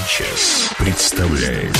Санчес представляет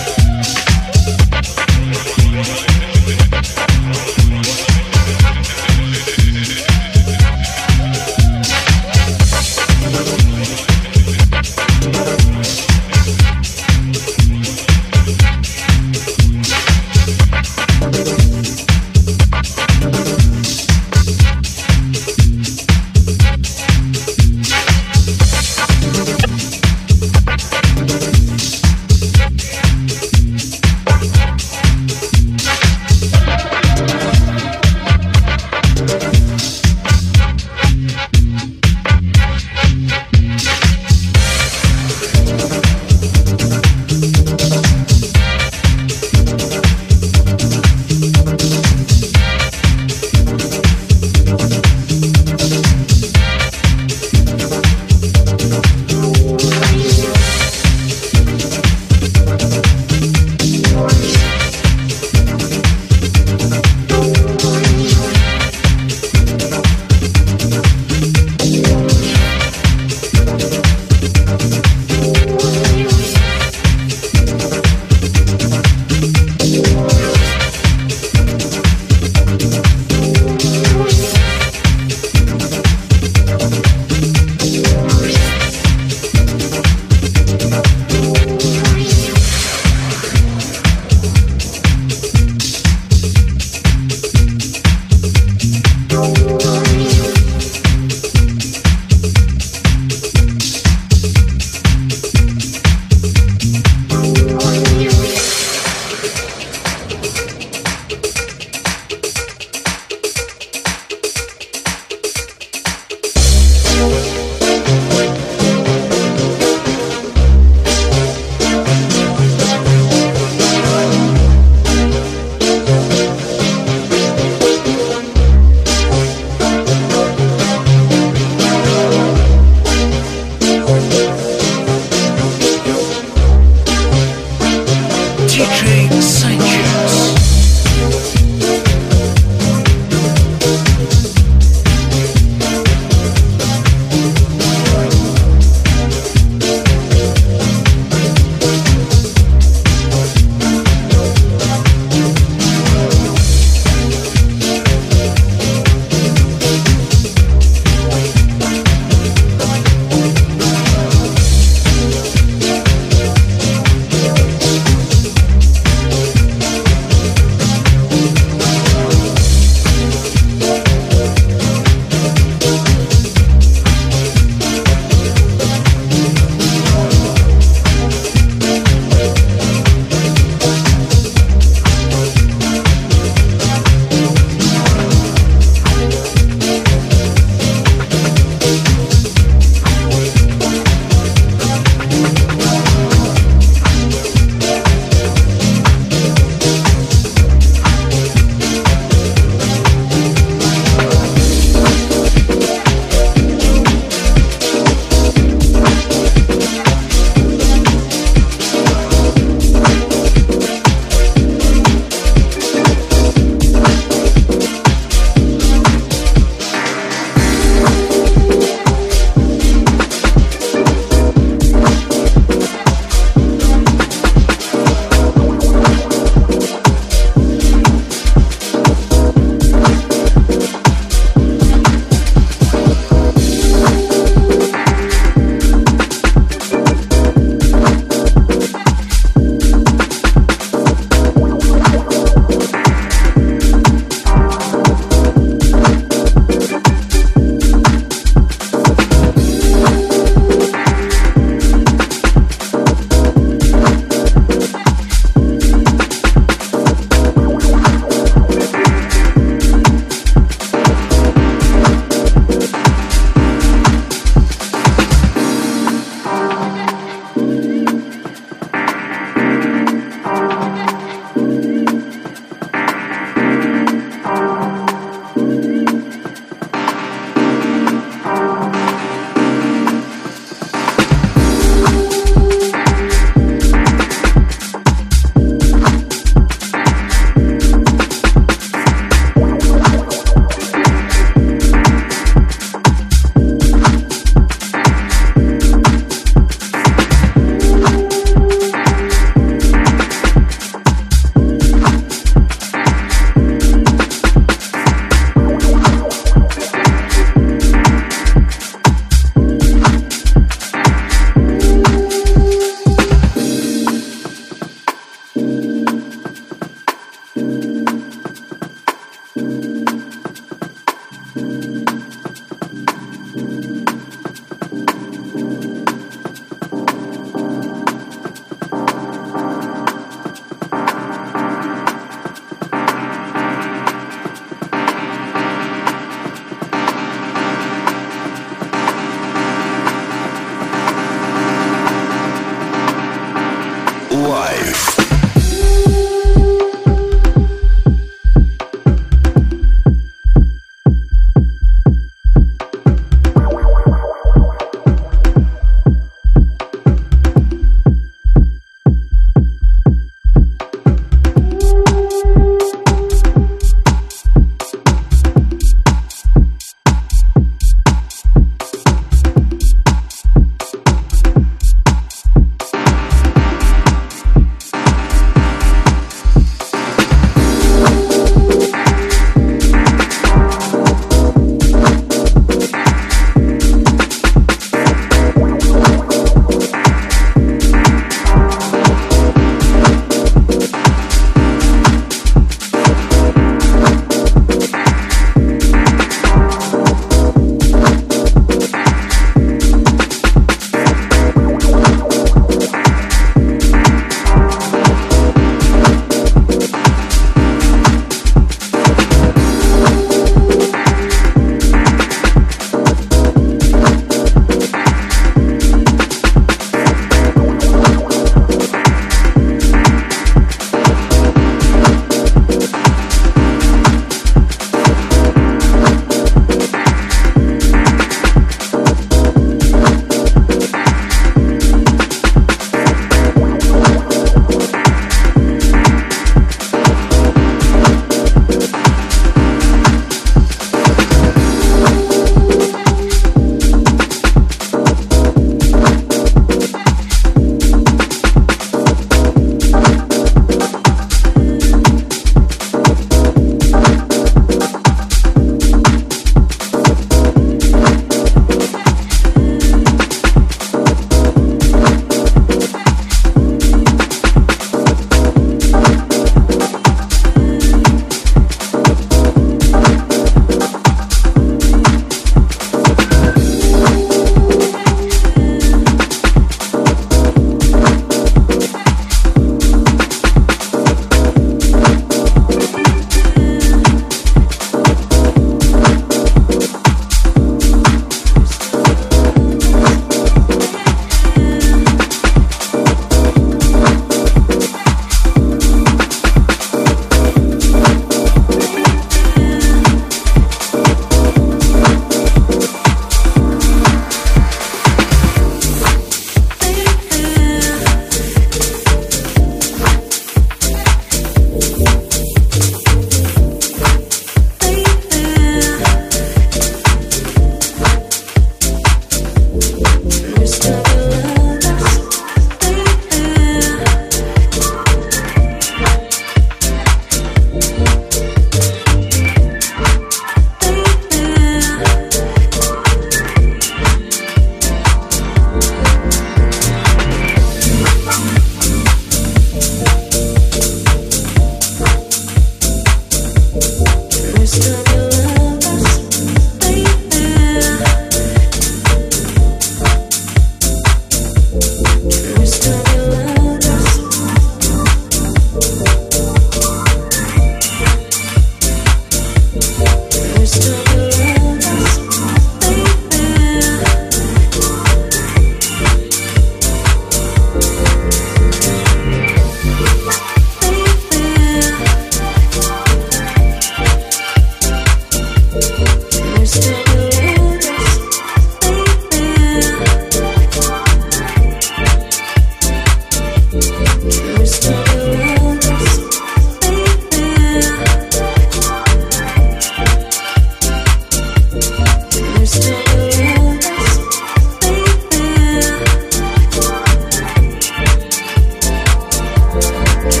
Just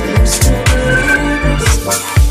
to be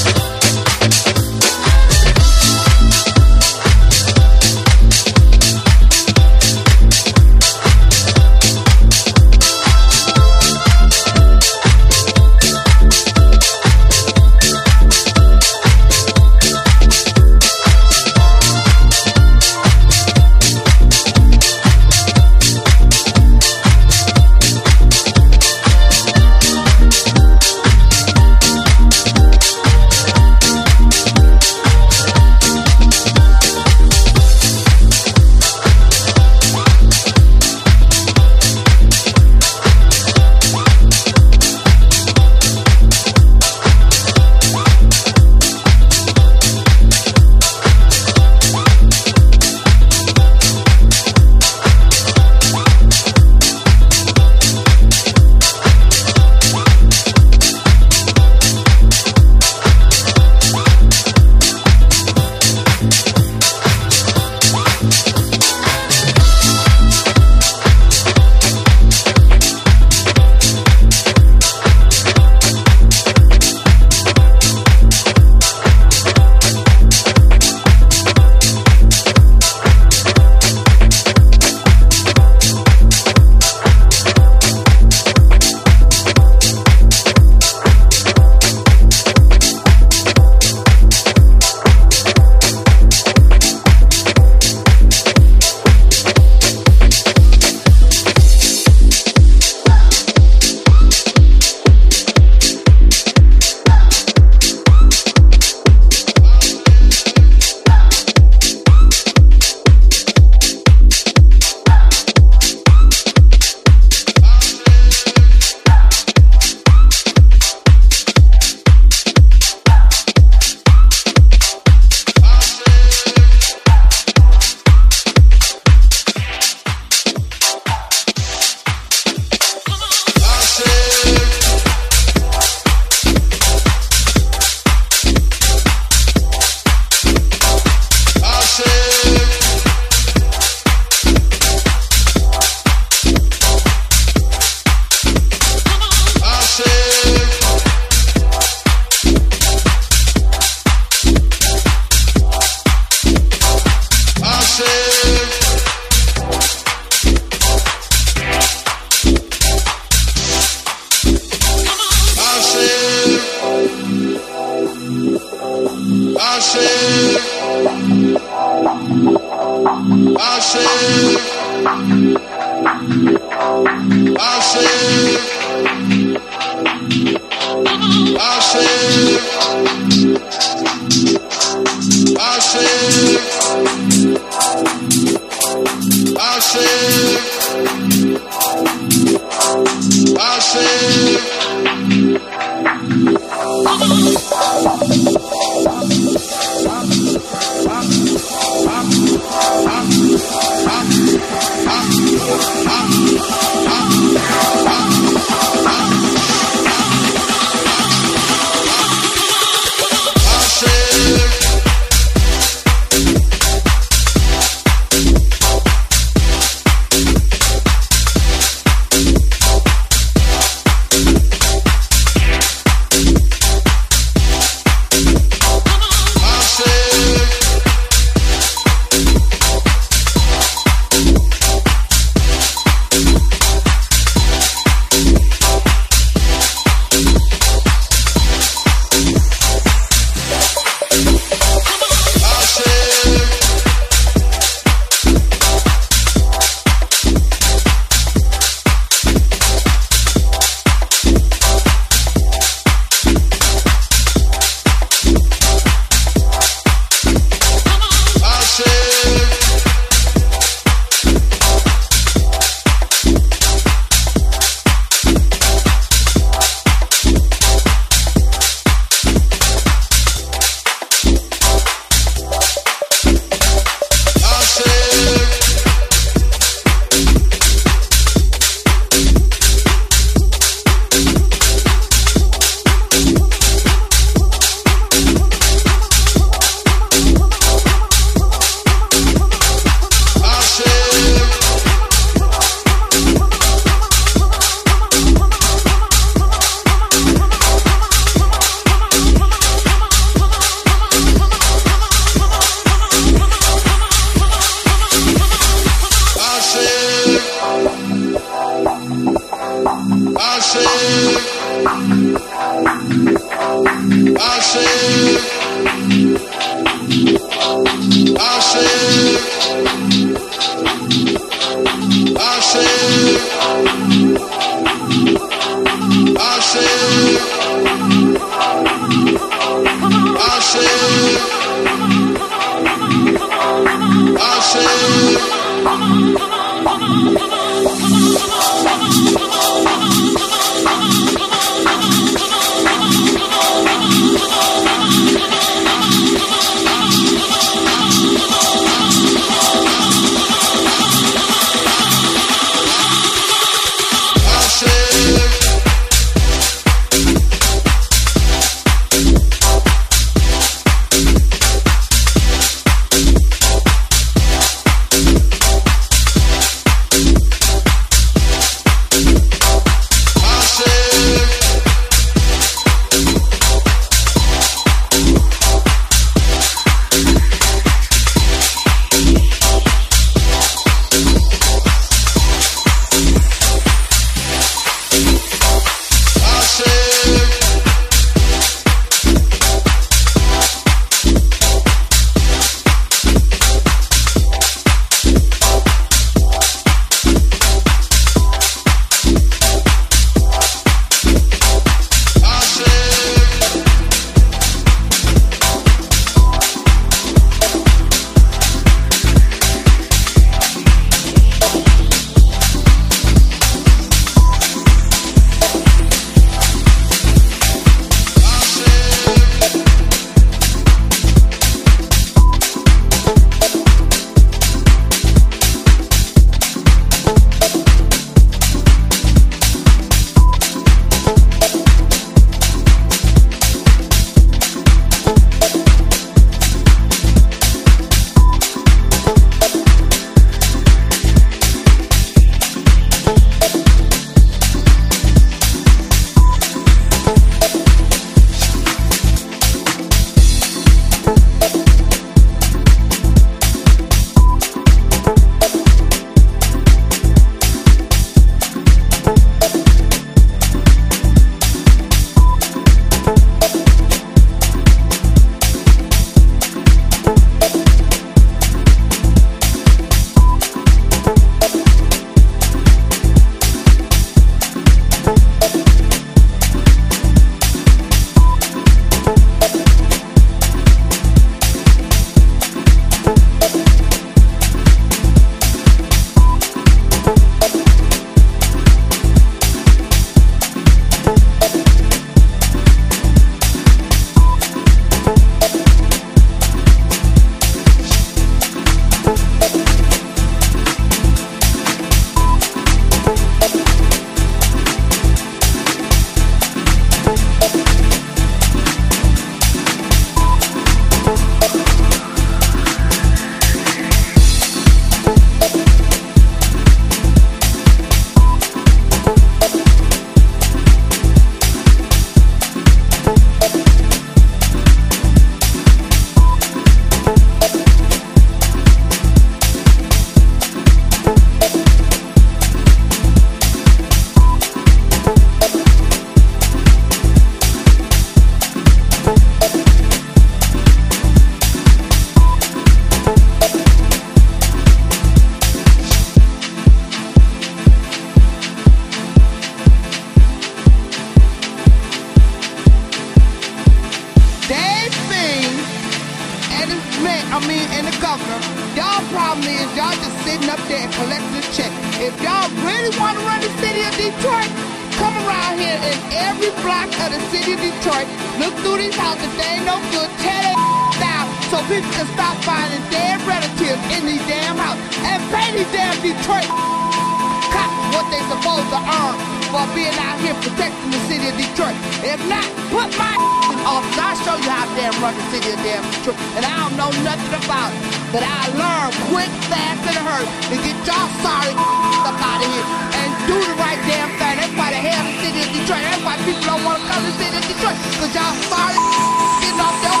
straight. If not, put my off. I'll show you how damn rugged city is damn true. And I don't know nothing about it. But I learned quick, fast, and hurt to get y'all sorry up out of here and do the right damn thing. That's why the hell the city of Detroit. That's why people don't want to come to the city of Detroit. Cause y'all sorry getting off their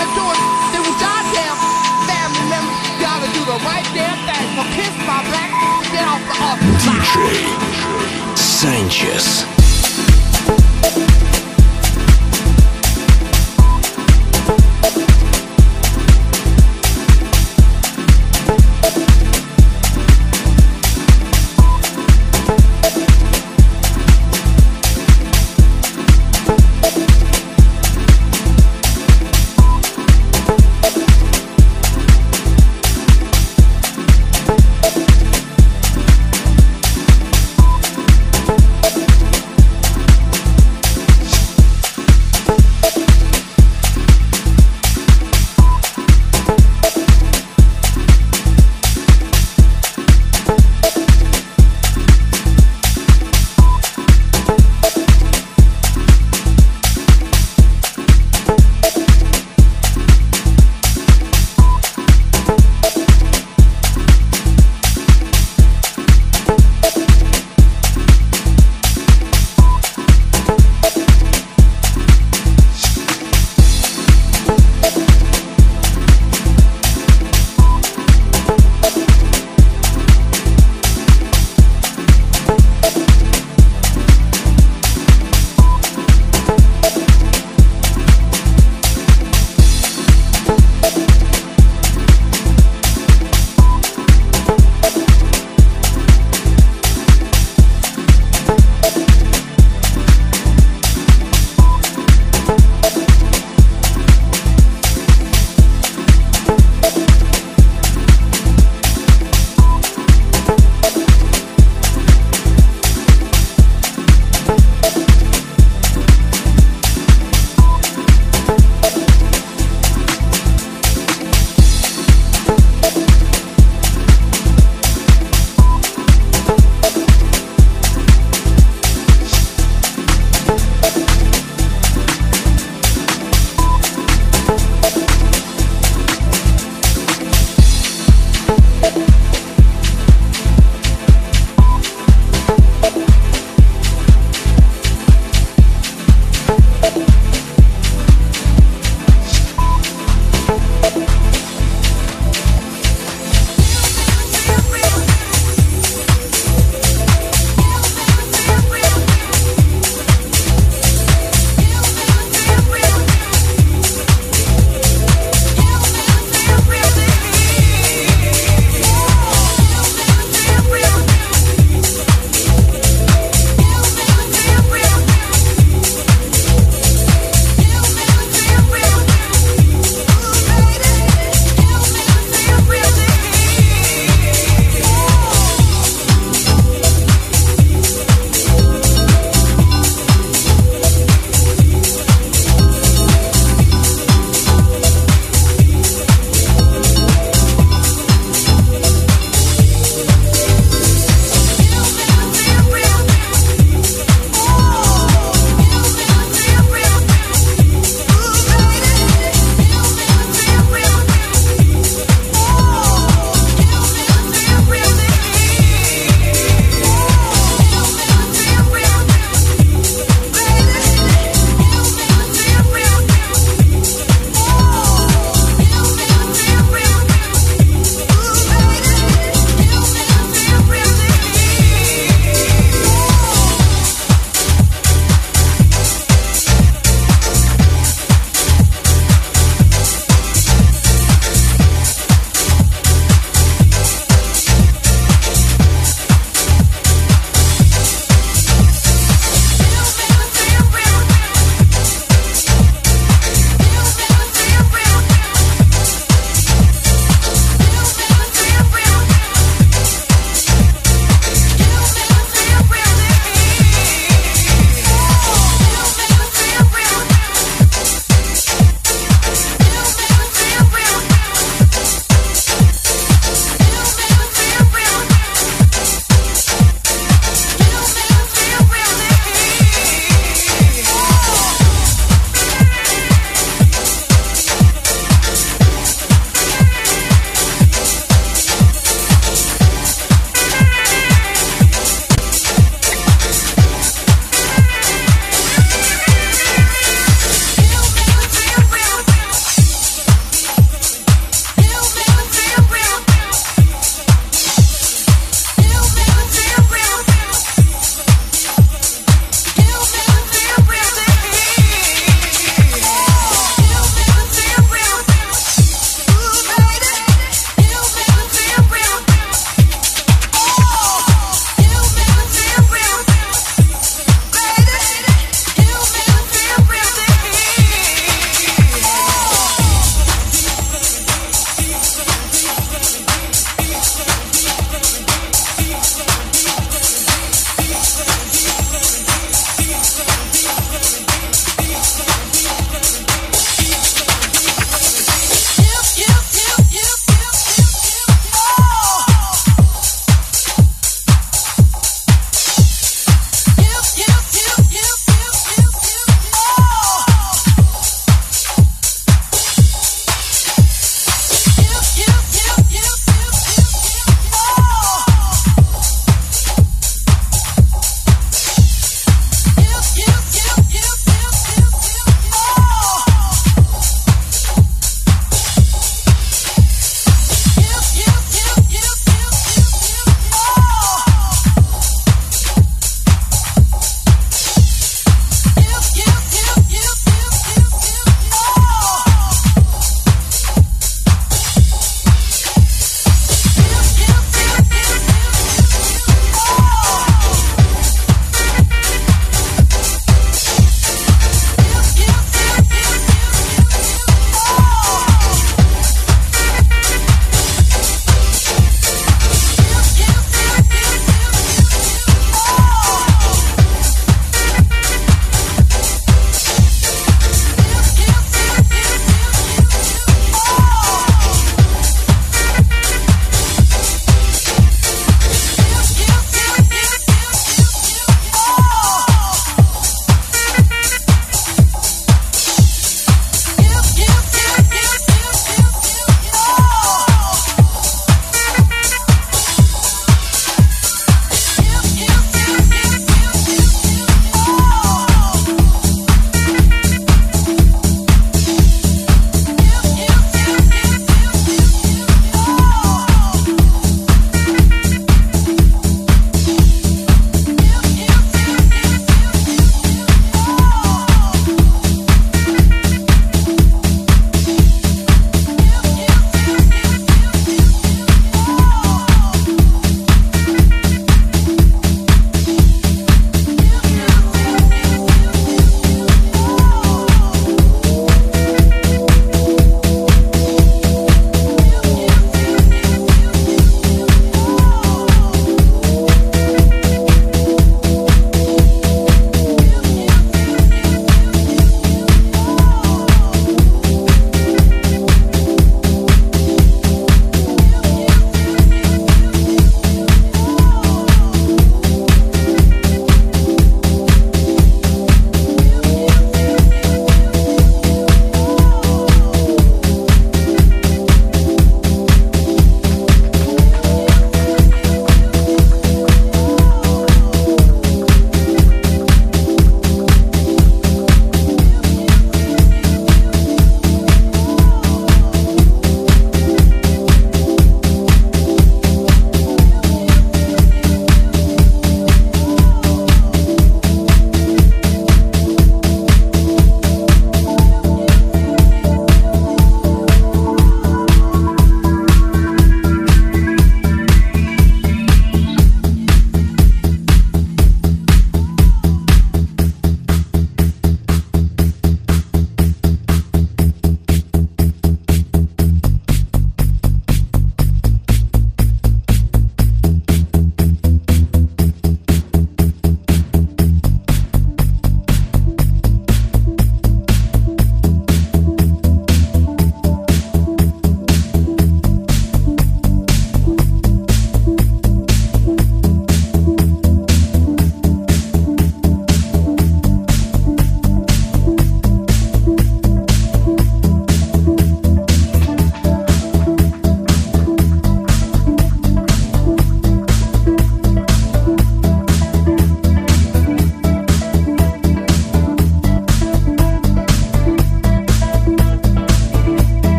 and doing it with y'all damn family members. Y'all to do the right damn thing. So kiss my black get off the off. DJ Sanchez.